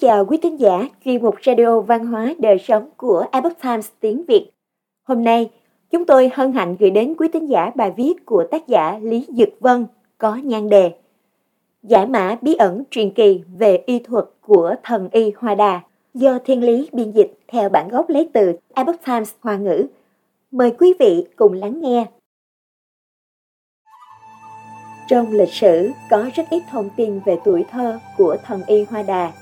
chào quý thính giả chuyên mục Radio Văn hóa Đời Sống của Epoch Times tiếng Việt. Hôm nay, chúng tôi hân hạnh gửi đến quý thính giả bài viết của tác giả Lý Dực Vân có nhan đề Giải mã bí ẩn truyền kỳ về y thuật của thần y Hoa Đà do Thiên Lý biên dịch theo bản gốc lấy từ Epoch Times Hoa ngữ. Mời quý vị cùng lắng nghe. Trong lịch sử có rất ít thông tin về tuổi thơ của thần y Hoa Đà.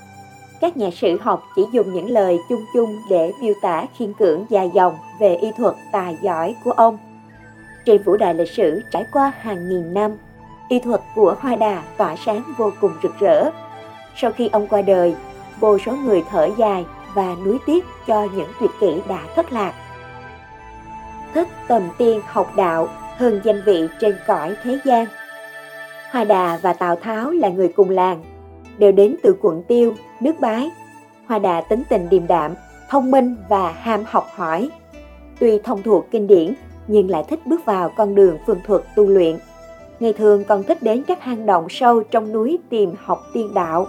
Các nhà sử học chỉ dùng những lời chung chung để miêu tả khiên cưỡng dài dòng về y thuật tài giỏi của ông. Trên vũ đài lịch sử trải qua hàng nghìn năm, y thuật của Hoa Đà tỏa sáng vô cùng rực rỡ. Sau khi ông qua đời, vô số người thở dài và nuối tiếc cho những tuyệt kỹ đã thất lạc. Thích tầm tiên học đạo hơn danh vị trên cõi thế gian. Hoa Đà và Tào Tháo là người cùng làng, đều đến từ quận Tiêu, nước Bái. Hoa Đà tính tình điềm đạm, thông minh và ham học hỏi. Tuy thông thuộc kinh điển, nhưng lại thích bước vào con đường phương thuật tu luyện. Ngày thường còn thích đến các hang động sâu trong núi tìm học tiên đạo.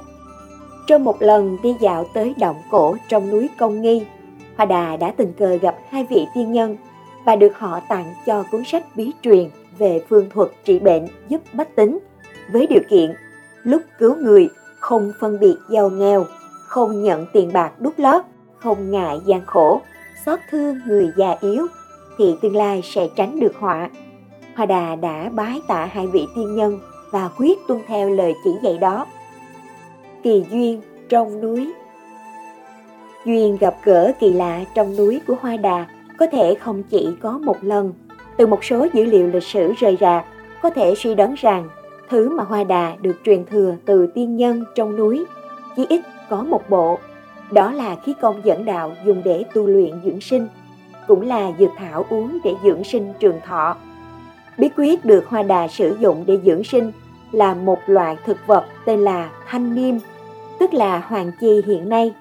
Trong một lần đi dạo tới động cổ trong núi Công Nghi, Hoa Đà đã tình cờ gặp hai vị tiên nhân và được họ tặng cho cuốn sách bí truyền về phương thuật trị bệnh giúp bách tính với điều kiện lúc cứu người không phân biệt giàu nghèo, không nhận tiền bạc đút lót, không ngại gian khổ, xót thương người già yếu thì tương lai sẽ tránh được họa. Hoa Đà đã bái tạ hai vị tiên nhân và quyết tuân theo lời chỉ dạy đó. Kỳ duyên trong núi Duyên gặp gỡ kỳ lạ trong núi của Hoa Đà có thể không chỉ có một lần. Từ một số dữ liệu lịch sử rời rạc, có thể suy đoán rằng thứ mà Hoa Đà được truyền thừa từ tiên nhân trong núi, chỉ ít có một bộ. Đó là khí công dẫn đạo dùng để tu luyện dưỡng sinh, cũng là dược thảo uống để dưỡng sinh trường thọ. Bí quyết được Hoa Đà sử dụng để dưỡng sinh là một loại thực vật tên là thanh niêm, tức là hoàng chi hiện nay.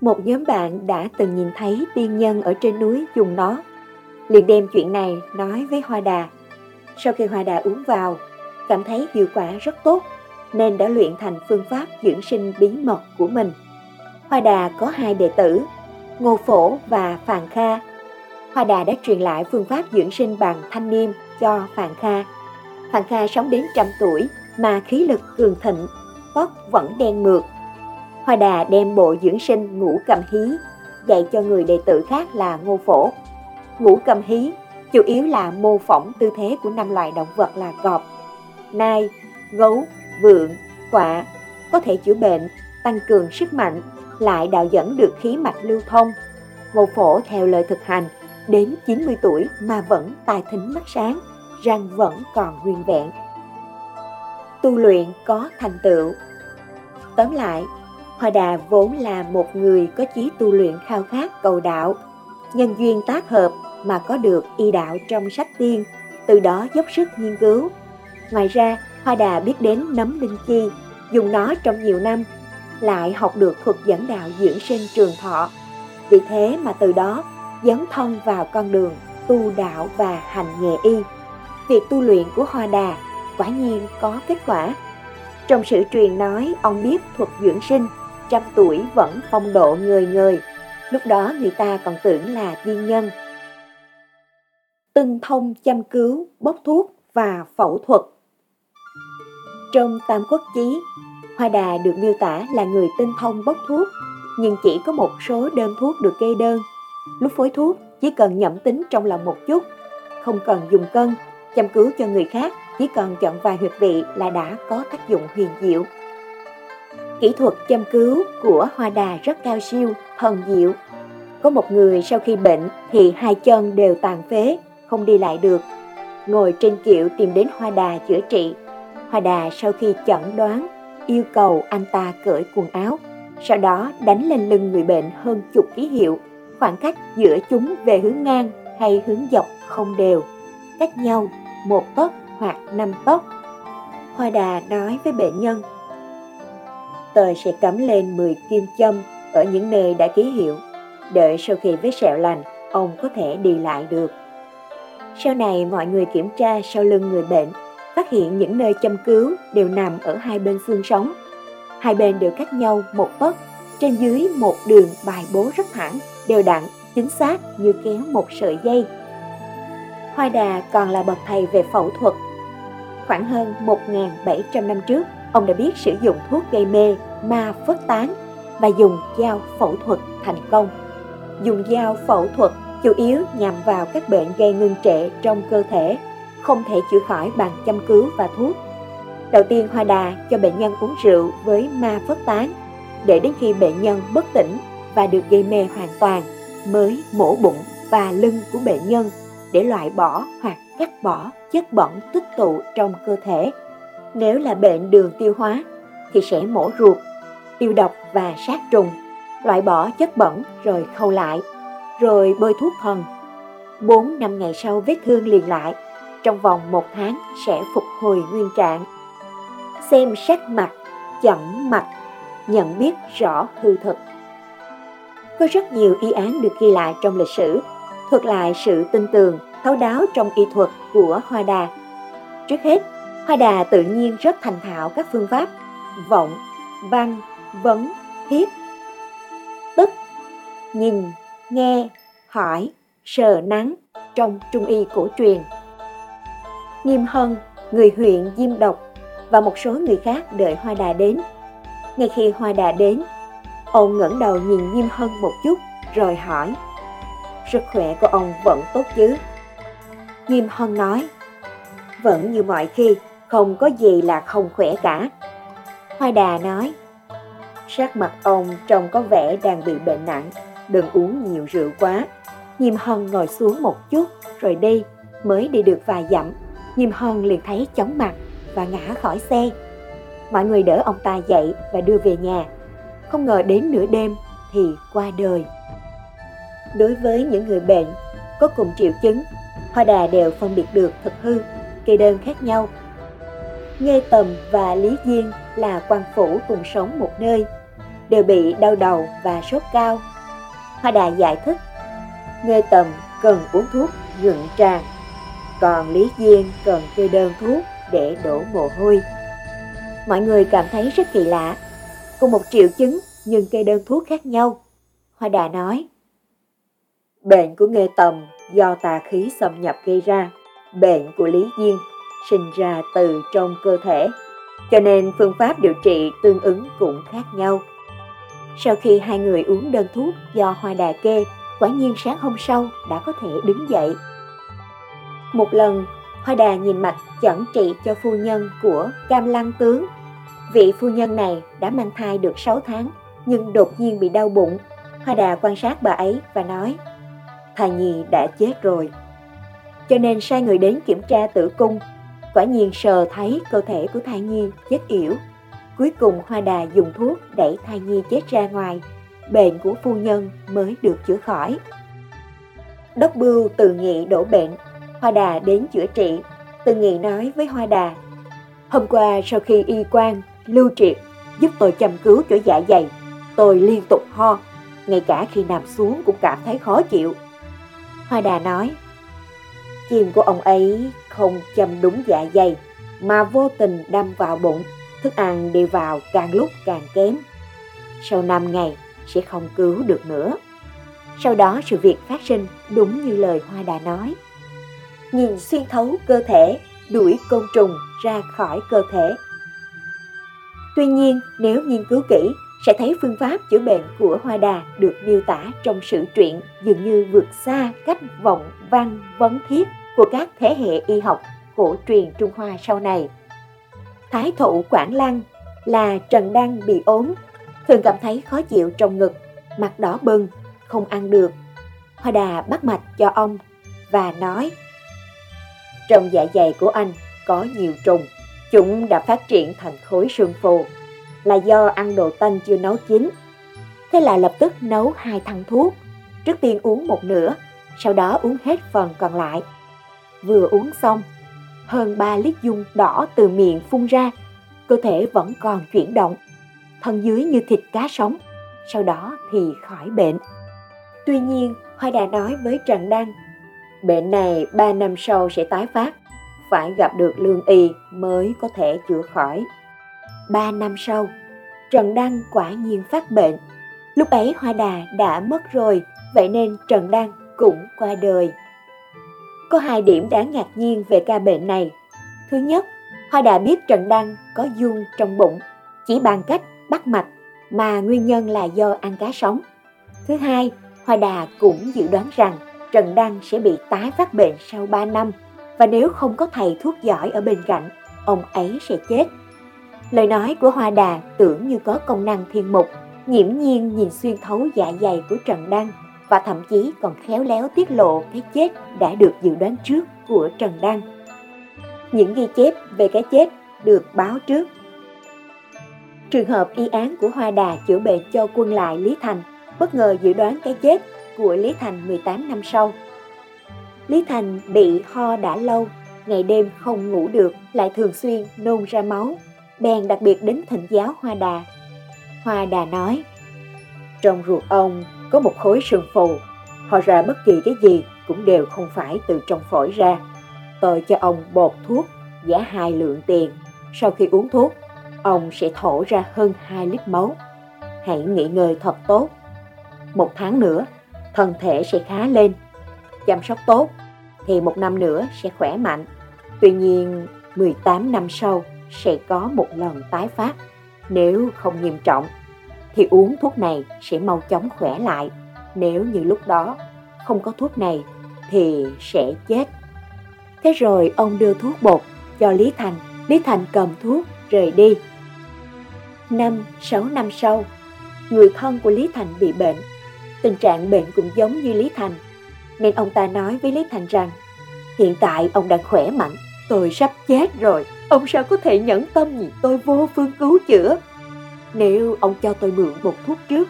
Một nhóm bạn đã từng nhìn thấy tiên nhân ở trên núi dùng nó. liền đem chuyện này nói với Hoa Đà. Sau khi Hoa Đà uống vào, cảm thấy hiệu quả rất tốt nên đã luyện thành phương pháp dưỡng sinh bí mật của mình. Hoa Đà có hai đệ tử, Ngô Phổ và Phàn Kha. Hoa Đà đã truyền lại phương pháp dưỡng sinh bằng thanh niêm cho Phàn Kha. Phàn Kha sống đến trăm tuổi mà khí lực cường thịnh, tóc vẫn đen mượt. Hoa Đà đem bộ dưỡng sinh ngũ cầm hí dạy cho người đệ tử khác là Ngô Phổ. Ngũ cầm hí chủ yếu là mô phỏng tư thế của năm loài động vật là cọp, nai, gấu, vượn, quạ có thể chữa bệnh, tăng cường sức mạnh, lại đạo dẫn được khí mạch lưu thông. Ngô Phổ theo lời thực hành, đến 90 tuổi mà vẫn tài thính mắt sáng, răng vẫn còn nguyên vẹn. Tu luyện có thành tựu Tóm lại, Hoa Đà vốn là một người có chí tu luyện khao khát cầu đạo, nhân duyên tác hợp mà có được y đạo trong sách tiên, từ đó dốc sức nghiên cứu, Ngoài ra, Hoa Đà biết đến nấm linh chi, dùng nó trong nhiều năm, lại học được thuật dẫn đạo dưỡng sinh trường thọ. Vì thế mà từ đó dấn thân vào con đường tu đạo và hành nghề y. Việc tu luyện của Hoa Đà quả nhiên có kết quả. Trong sử truyền nói ông biết thuật dưỡng sinh, trăm tuổi vẫn phong độ người người. Lúc đó người ta còn tưởng là tiên nhân. Tinh thông chăm cứu, bốc thuốc và phẫu thuật trong Tam Quốc Chí, Hoa Đà được miêu tả là người tinh thông bốc thuốc, nhưng chỉ có một số đơn thuốc được kê đơn. Lúc phối thuốc, chỉ cần nhẩm tính trong lòng một chút, không cần dùng cân, chăm cứu cho người khác, chỉ cần chọn vài huyệt vị là đã có tác dụng huyền diệu. Kỹ thuật chăm cứu của Hoa Đà rất cao siêu, thần diệu. Có một người sau khi bệnh thì hai chân đều tàn phế, không đi lại được. Ngồi trên kiệu tìm đến Hoa Đà chữa trị Hoa Đà sau khi chẩn đoán, yêu cầu anh ta cởi quần áo, sau đó đánh lên lưng người bệnh hơn chục ký hiệu, khoảng cách giữa chúng về hướng ngang hay hướng dọc không đều, cách nhau một tấc hoặc năm tấc. Hoa Đà nói với bệnh nhân, Tôi sẽ cắm lên 10 kim châm ở những nơi đã ký hiệu, đợi sau khi vết sẹo lành, ông có thể đi lại được. Sau này mọi người kiểm tra sau lưng người bệnh phát hiện những nơi châm cứu đều nằm ở hai bên xương sống. Hai bên đều cách nhau một tấc, trên dưới một đường bài bố rất thẳng, đều đặn, chính xác như kéo một sợi dây. Hoa Đà còn là bậc thầy về phẫu thuật. Khoảng hơn 1.700 năm trước, ông đã biết sử dụng thuốc gây mê, ma phất tán và dùng dao phẫu thuật thành công. Dùng dao phẫu thuật chủ yếu nhằm vào các bệnh gây ngưng trệ trong cơ thể, không thể chữa khỏi bằng chăm cứu và thuốc. Đầu tiên Hoa Đà cho bệnh nhân uống rượu với ma phất tán, để đến khi bệnh nhân bất tỉnh và được gây mê hoàn toàn mới mổ bụng và lưng của bệnh nhân để loại bỏ hoặc cắt bỏ chất bẩn tích tụ trong cơ thể. Nếu là bệnh đường tiêu hóa thì sẽ mổ ruột, tiêu độc và sát trùng, loại bỏ chất bẩn rồi khâu lại, rồi bôi thuốc thần. 4 năm ngày sau vết thương liền lại, trong vòng một tháng sẽ phục hồi nguyên trạng. Xem sắc mặt, chậm mạch, nhận biết rõ hư thực. Có rất nhiều y án được ghi lại trong lịch sử, thuật lại sự tin tường, thấu đáo trong y thuật của Hoa Đà. Trước hết, Hoa Đà tự nhiên rất thành thạo các phương pháp vọng, văn, vấn, thiết. tức, nhìn, nghe, hỏi, sờ nắng trong trung y cổ truyền. Nghiêm Hân, người huyện Diêm Độc và một số người khác đợi Hoa Đà đến. Ngay khi Hoa Đà đến, ông ngẩng đầu nhìn Nghiêm Hân một chút rồi hỏi Sức khỏe của ông vẫn tốt chứ? Nghiêm Hân nói Vẫn như mọi khi, không có gì là không khỏe cả. Hoa Đà nói Sắc mặt ông trông có vẻ đang bị bệnh nặng, đừng uống nhiều rượu quá. Nghiêm Hân ngồi xuống một chút rồi đi, mới đi được vài dặm. Nghiêm Hân liền thấy chóng mặt và ngã khỏi xe. Mọi người đỡ ông ta dậy và đưa về nhà. Không ngờ đến nửa đêm thì qua đời. Đối với những người bệnh có cùng triệu chứng, Hoa Đà đều phân biệt được thực hư, kê đơn khác nhau. Nghê Tầm và Lý Diên là quan phủ cùng sống một nơi, đều bị đau đầu và sốt cao. Hoa Đà giải thích, Nghê Tầm cần uống thuốc nhuận tràng, còn Lý Diên cần kê đơn thuốc để đổ mồ hôi. Mọi người cảm thấy rất kỳ lạ, cùng một triệu chứng nhưng kê đơn thuốc khác nhau. Hoa Đà nói, Bệnh của Nghê Tầm do tà khí xâm nhập gây ra, bệnh của Lý Diên sinh ra từ trong cơ thể, cho nên phương pháp điều trị tương ứng cũng khác nhau. Sau khi hai người uống đơn thuốc do Hoa Đà kê, quả nhiên sáng hôm sau đã có thể đứng dậy. Một lần, Hoa Đà nhìn mạch chẩn trị cho phu nhân của Cam Lăng Tướng. Vị phu nhân này đã mang thai được 6 tháng, nhưng đột nhiên bị đau bụng. Hoa Đà quan sát bà ấy và nói, thai nhi đã chết rồi. Cho nên sai người đến kiểm tra tử cung, quả nhiên sờ thấy cơ thể của thai nhi chết yểu. Cuối cùng Hoa Đà dùng thuốc đẩy thai nhi chết ra ngoài, bệnh của phu nhân mới được chữa khỏi. Đốc Bưu từ nghị đổ bệnh, Hoa Đà đến chữa trị. Từ nghị nói với Hoa Đà, Hôm qua sau khi y quan, lưu triệt giúp tôi chăm cứu chỗ dạ dày, tôi liên tục ho, ngay cả khi nằm xuống cũng cảm thấy khó chịu. Hoa Đà nói, chim của ông ấy không châm đúng dạ dày, mà vô tình đâm vào bụng, thức ăn đi vào càng lúc càng kém. Sau 5 ngày sẽ không cứu được nữa. Sau đó sự việc phát sinh đúng như lời Hoa Đà nói. Nhìn xuyên thấu cơ thể, đuổi côn trùng ra khỏi cơ thể. Tuy nhiên, nếu nghiên cứu kỹ, sẽ thấy phương pháp chữa bệnh của Hoa Đà được miêu tả trong sử truyện dường như vượt xa cách vọng văn vấn thiết của các thế hệ y học cổ truyền Trung Hoa sau này. Thái thụ Quảng Lăng là Trần Đăng bị ốm, thường cảm thấy khó chịu trong ngực, mặt đỏ bừng, không ăn được. Hoa Đà bắt mạch cho ông và nói trong dạ dày của anh có nhiều trùng, chúng đã phát triển thành khối xương phù là do ăn đồ tanh chưa nấu chín. Thế là lập tức nấu hai thăng thuốc, trước tiên uống một nửa, sau đó uống hết phần còn lại. Vừa uống xong, hơn 3 lít dung đỏ từ miệng phun ra, cơ thể vẫn còn chuyển động, thân dưới như thịt cá sống, sau đó thì khỏi bệnh. Tuy nhiên, Hoa Đà nói với Trần Đăng, bệnh này 3 năm sau sẽ tái phát, phải gặp được lương y mới có thể chữa khỏi. Ba năm sau, Trần Đăng quả nhiên phát bệnh, Lúc ấy Hoa Đà đã mất rồi, vậy nên Trần Đăng cũng qua đời. Có hai điểm đáng ngạc nhiên về ca bệnh này. Thứ nhất, Hoa Đà biết Trần Đăng có dung trong bụng, chỉ bằng cách bắt mạch mà nguyên nhân là do ăn cá sống. Thứ hai, Hoa Đà cũng dự đoán rằng Trần Đăng sẽ bị tái phát bệnh sau 3 năm và nếu không có thầy thuốc giỏi ở bên cạnh, ông ấy sẽ chết. Lời nói của Hoa Đà tưởng như có công năng thiên mục, nhiễm nhiên nhìn xuyên thấu dạ dày của Trần Đăng và thậm chí còn khéo léo tiết lộ cái chết đã được dự đoán trước của Trần Đăng. Những ghi chép về cái chết được báo trước. Trường hợp y án của Hoa Đà chữa bệnh cho quân lại Lý Thành bất ngờ dự đoán cái chết của Lý Thành 18 năm sau. Lý Thành bị ho đã lâu, ngày đêm không ngủ được, lại thường xuyên nôn ra máu, bèn đặc biệt đến thỉnh giáo Hoa Đà. Hoa Đà nói, trong ruột ông có một khối sương phù, họ ra bất kỳ cái gì cũng đều không phải từ trong phổi ra. Tôi cho ông bột thuốc, giá hai lượng tiền. Sau khi uống thuốc, ông sẽ thổ ra hơn 2 lít máu. Hãy nghỉ ngơi thật tốt. Một tháng nữa, thân thể sẽ khá lên. Chăm sóc tốt, thì một năm nữa sẽ khỏe mạnh. Tuy nhiên, 18 năm sau sẽ có một lần tái phát. Nếu không nghiêm trọng, thì uống thuốc này sẽ mau chóng khỏe lại. Nếu như lúc đó không có thuốc này thì sẽ chết. Thế rồi ông đưa thuốc bột cho Lý Thành. Lý Thành cầm thuốc rời đi. Năm, sáu năm sau, người thân của Lý Thành bị bệnh. Tình trạng bệnh cũng giống như Lý Thành. Nên ông ta nói với Lý Thành rằng Hiện tại ông đang khỏe mạnh, tôi sắp chết rồi. Ông sao có thể nhẫn tâm nhìn tôi vô phương cứu chữa? Nếu ông cho tôi mượn một thuốc trước,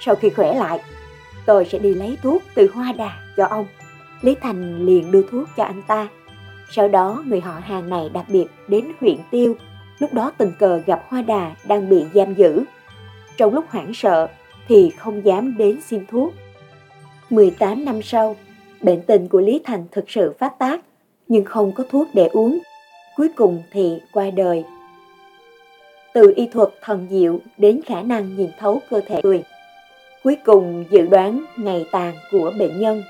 sau khi khỏe lại, tôi sẽ đi lấy thuốc từ hoa đà cho ông. Lý Thành liền đưa thuốc cho anh ta. Sau đó người họ hàng này đặc biệt đến huyện Tiêu, lúc đó tình cờ gặp Hoa Đà đang bị giam giữ. Trong lúc hoảng sợ thì không dám đến xin thuốc. 18 năm sau, bệnh tình của Lý Thành thực sự phát tác, nhưng không có thuốc để uống. Cuối cùng thì qua đời. Từ y thuật thần diệu đến khả năng nhìn thấu cơ thể người. Cuối cùng dự đoán ngày tàn của bệnh nhân.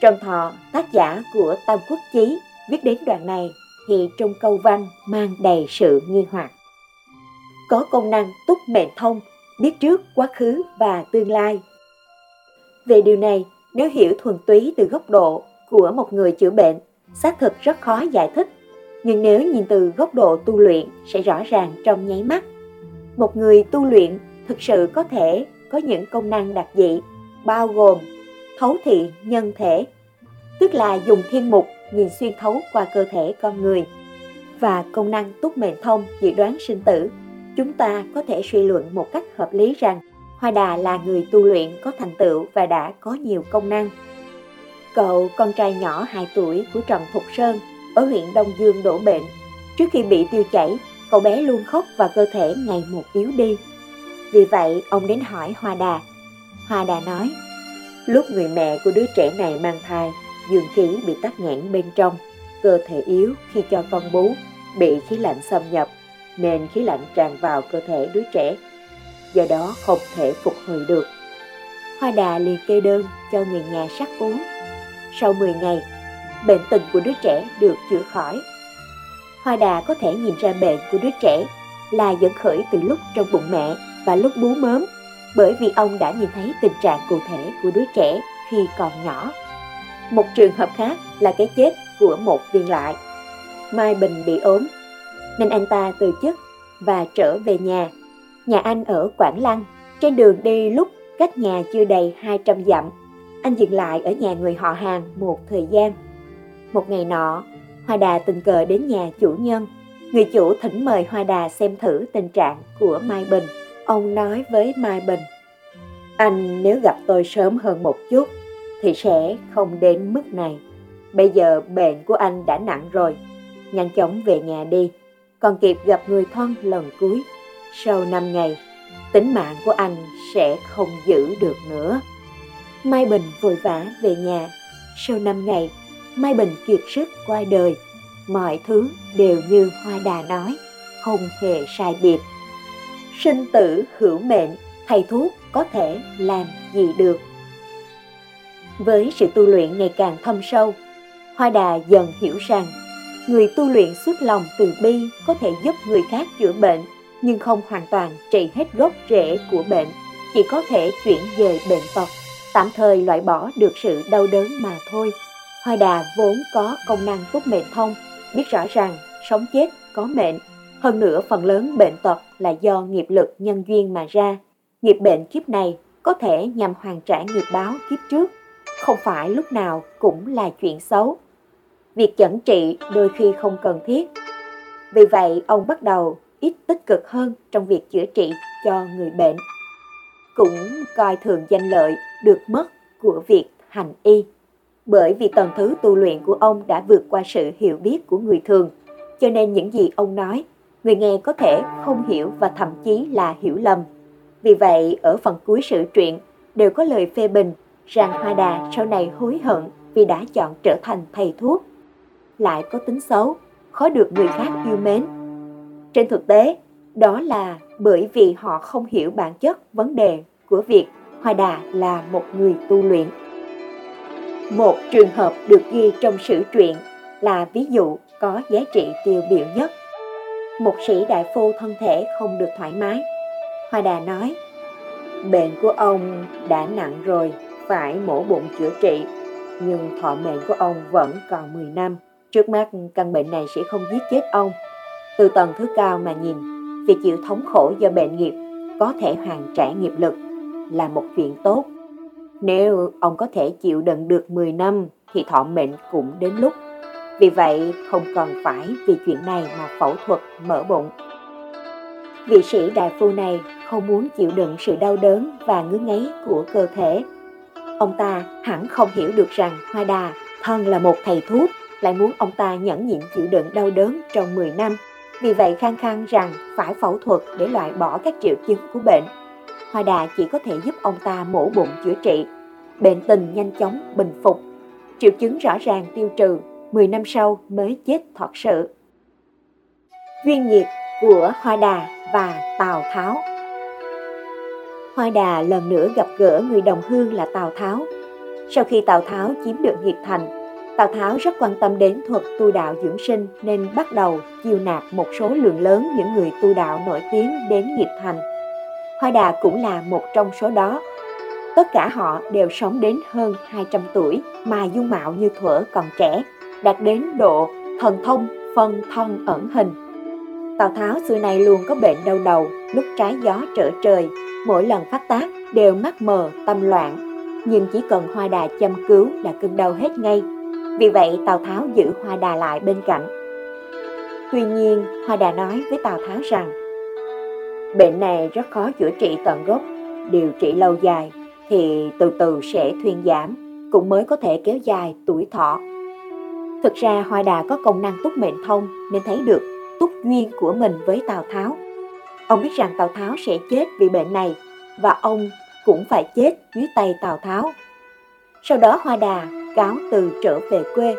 Trong thọ, tác giả của Tam Quốc Chí viết đến đoạn này thì trong câu văn mang đầy sự nghi hoặc. Có công năng túc mệnh thông, biết trước quá khứ và tương lai. Về điều này, nếu hiểu thuần túy từ góc độ của một người chữa bệnh, xác thực rất khó giải thích. Nhưng nếu nhìn từ góc độ tu luyện sẽ rõ ràng trong nháy mắt. Một người tu luyện thực sự có thể có những công năng đặc dị, bao gồm thấu thị nhân thể, tức là dùng thiên mục nhìn xuyên thấu qua cơ thể con người, và công năng túc mệnh thông dự đoán sinh tử. Chúng ta có thể suy luận một cách hợp lý rằng Hoa Đà là người tu luyện có thành tựu và đã có nhiều công năng. Cậu, con trai nhỏ 2 tuổi của Trần Thục Sơn, ở huyện Đông Dương đổ bệnh. Trước khi bị tiêu chảy, cậu bé luôn khóc và cơ thể ngày một yếu đi. Vì vậy, ông đến hỏi Hoa Đà. Hoa Đà nói, lúc người mẹ của đứa trẻ này mang thai, dương khí bị tắc nghẽn bên trong, cơ thể yếu khi cho con bú, bị khí lạnh xâm nhập, nên khí lạnh tràn vào cơ thể đứa trẻ do đó không thể phục hồi được. Hoa đà liền kê đơn cho người nhà sắc uống. Sau 10 ngày, bệnh tình của đứa trẻ được chữa khỏi. Hoa đà có thể nhìn ra bệnh của đứa trẻ là dẫn khởi từ lúc trong bụng mẹ và lúc bú mớm, bởi vì ông đã nhìn thấy tình trạng cụ thể của đứa trẻ khi còn nhỏ. Một trường hợp khác là cái chết của một viên lại. Mai Bình bị ốm, nên anh ta từ chức và trở về nhà Nhà anh ở Quảng Lăng, trên đường đi lúc cách nhà chưa đầy 200 dặm. Anh dừng lại ở nhà người họ hàng một thời gian. Một ngày nọ, Hoa Đà tình cờ đến nhà chủ nhân. Người chủ thỉnh mời Hoa Đà xem thử tình trạng của Mai Bình. Ông nói với Mai Bình, anh nếu gặp tôi sớm hơn một chút thì sẽ không đến mức này. Bây giờ bệnh của anh đã nặng rồi, nhanh chóng về nhà đi, còn kịp gặp người thân lần cuối sau 5 ngày, tính mạng của anh sẽ không giữ được nữa. Mai Bình vội vã về nhà. Sau 5 ngày, Mai Bình kiệt sức qua đời. Mọi thứ đều như Hoa Đà nói, không hề sai biệt. Sinh tử hữu mệnh, thầy thuốc có thể làm gì được. Với sự tu luyện ngày càng thâm sâu, Hoa Đà dần hiểu rằng người tu luyện suốt lòng từ bi có thể giúp người khác chữa bệnh nhưng không hoàn toàn trị hết gốc rễ của bệnh, chỉ có thể chuyển về bệnh tật, tạm thời loại bỏ được sự đau đớn mà thôi. Hoa Đà vốn có công năng túc mệnh thông, biết rõ rằng sống chết có mệnh. Hơn nữa phần lớn bệnh tật là do nghiệp lực nhân duyên mà ra. Nghiệp bệnh kiếp này có thể nhằm hoàn trả nghiệp báo kiếp trước, không phải lúc nào cũng là chuyện xấu. Việc chẩn trị đôi khi không cần thiết. Vì vậy ông bắt đầu ít tích cực hơn trong việc chữa trị cho người bệnh. Cũng coi thường danh lợi được mất của việc hành y. Bởi vì tầng thứ tu luyện của ông đã vượt qua sự hiểu biết của người thường, cho nên những gì ông nói, người nghe có thể không hiểu và thậm chí là hiểu lầm. Vì vậy, ở phần cuối sự truyện đều có lời phê bình rằng Hoa Đà sau này hối hận vì đã chọn trở thành thầy thuốc. Lại có tính xấu, khó được người khác yêu mến. Trên thực tế, đó là bởi vì họ không hiểu bản chất vấn đề của việc Hoa Đà là một người tu luyện. Một trường hợp được ghi trong sử truyện là ví dụ có giá trị tiêu biểu nhất. Một sĩ đại phu thân thể không được thoải mái. Hoa Đà nói, bệnh của ông đã nặng rồi, phải mổ bụng chữa trị, nhưng thọ mệnh của ông vẫn còn 10 năm. Trước mắt căn bệnh này sẽ không giết chết ông. Từ tầng thứ cao mà nhìn, việc chịu thống khổ do bệnh nghiệp có thể hoàn trả nghiệp lực là một chuyện tốt. Nếu ông có thể chịu đựng được 10 năm thì thọ mệnh cũng đến lúc. Vì vậy không cần phải vì chuyện này mà phẫu thuật mở bụng. Vị sĩ đại phu này không muốn chịu đựng sự đau đớn và ngứa ngáy của cơ thể. Ông ta hẳn không hiểu được rằng Hoa Đà thân là một thầy thuốc lại muốn ông ta nhẫn nhịn chịu đựng đau đớn trong 10 năm. Vì vậy khăng khăng rằng phải phẫu thuật để loại bỏ các triệu chứng của bệnh. Hoa Đà chỉ có thể giúp ông ta mổ bụng chữa trị. Bệnh tình nhanh chóng bình phục. Triệu chứng rõ ràng tiêu trừ, 10 năm sau mới chết thật sự. Duyên nhiệt của Hoa Đà và Tào Tháo Hoa Đà lần nữa gặp gỡ người đồng hương là Tào Tháo. Sau khi Tào Tháo chiếm được Nhiệt Thành, Tào Tháo rất quan tâm đến thuật tu đạo dưỡng sinh nên bắt đầu chiêu nạp một số lượng lớn những người tu đạo nổi tiếng đến nghiệp thành. Hoa Đà cũng là một trong số đó. Tất cả họ đều sống đến hơn 200 tuổi mà dung mạo như thuở còn trẻ, đạt đến độ thần thông phân thân ẩn hình. Tào Tháo xưa này luôn có bệnh đau đầu, lúc trái gió trở trời, mỗi lần phát tác đều mắt mờ, tâm loạn. Nhưng chỉ cần Hoa Đà chăm cứu là cơn đau hết ngay vì vậy Tào Tháo giữ Hoa Đà lại bên cạnh. Tuy nhiên, Hoa Đà nói với Tào Tháo rằng Bệnh này rất khó chữa trị tận gốc, điều trị lâu dài thì từ từ sẽ thuyên giảm, cũng mới có thể kéo dài tuổi thọ. Thực ra Hoa Đà có công năng túc mệnh thông nên thấy được túc duyên của mình với Tào Tháo. Ông biết rằng Tào Tháo sẽ chết vì bệnh này và ông cũng phải chết dưới tay Tào Tháo. Sau đó Hoa Đà cáo từ trở về quê.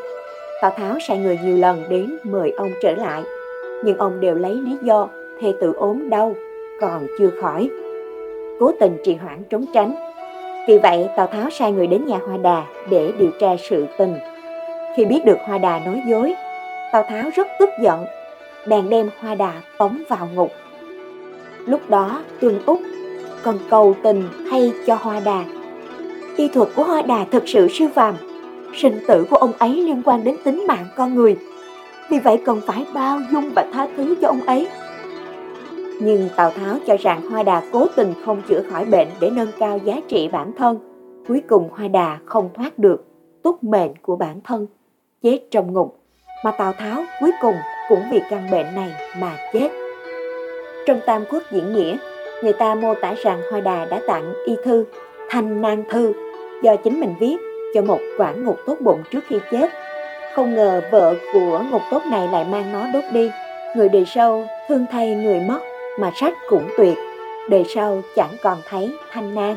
Tào Tháo sai người nhiều lần đến mời ông trở lại, nhưng ông đều lấy lý do thê tự ốm đau, còn chưa khỏi. Cố tình trì hoãn trốn tránh. Vì vậy Tào Tháo sai người đến nhà Hoa Đà để điều tra sự tình. Khi biết được Hoa Đà nói dối, Tào Tháo rất tức giận, bèn đem Hoa Đà tống vào ngục. Lúc đó Tương Úc còn cầu tình thay cho Hoa Đà. Y thuật của Hoa Đà thật sự siêu phàm, sinh tử của ông ấy liên quan đến tính mạng con người. Vì vậy cần phải bao dung và tha thứ cho ông ấy. Nhưng Tào Tháo cho rằng Hoa Đà cố tình không chữa khỏi bệnh để nâng cao giá trị bản thân. Cuối cùng Hoa Đà không thoát được túc mệnh của bản thân, chết trong ngục. Mà Tào Tháo cuối cùng cũng vì căn bệnh này mà chết. Trong Tam Quốc diễn nghĩa, người ta mô tả rằng Hoa Đà đã tặng y thư, thanh Nang thư do chính mình viết cho một quản ngục tốt bụng trước khi chết. Không ngờ vợ của ngục tốt này lại mang nó đốt đi. Người đời sau thương thay người mất mà sách cũng tuyệt. Đời sau chẳng còn thấy thanh nan.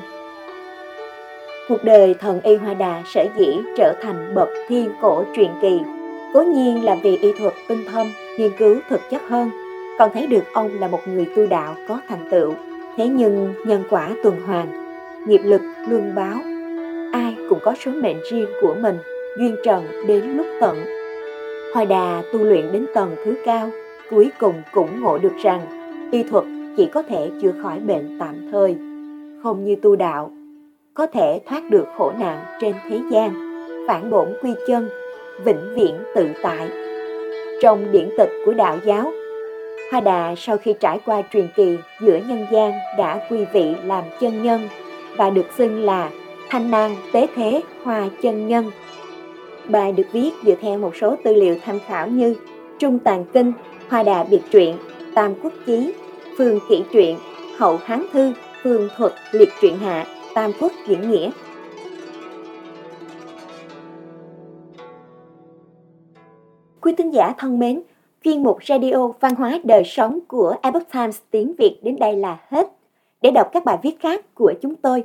Cuộc đời thần Y Hoa Đà sở dĩ trở thành bậc thiên cổ truyền kỳ. Cố nhiên là vì y thuật tinh thâm, nghiên cứu thực chất hơn, còn thấy được ông là một người tu đạo có thành tựu. Thế nhưng nhân quả tuần hoàn nghiệp lực luân báo. Ai cũng có số mệnh riêng của mình, duyên trần đến lúc tận. Hoa đà tu luyện đến tầng thứ cao, cuối cùng cũng ngộ được rằng y thuật chỉ có thể chữa khỏi bệnh tạm thời, không như tu đạo, có thể thoát được khổ nạn trên thế gian, phản bổn quy chân, vĩnh viễn tự tại. Trong điển tịch của đạo giáo, Hoa Đà sau khi trải qua truyền kỳ giữa nhân gian đã quy vị làm chân nhân và được xưng là Thanh Nang Tế Thế Hoa Chân Nhân. Bài được viết dựa theo một số tư liệu tham khảo như Trung Tàng Kinh, Hoa Đà Biệt Truyện, Tam Quốc Chí, Phương Kỷ Truyện, Hậu Hán Thư, Phương Thuật Liệt Truyện Hạ, Tam Quốc Diễn Nghĩa. Quý tín giả thân mến, chuyên mục Radio Văn hóa Đời Sống của Epoch Times tiếng Việt đến đây là hết. Để đọc các bài viết khác của chúng tôi,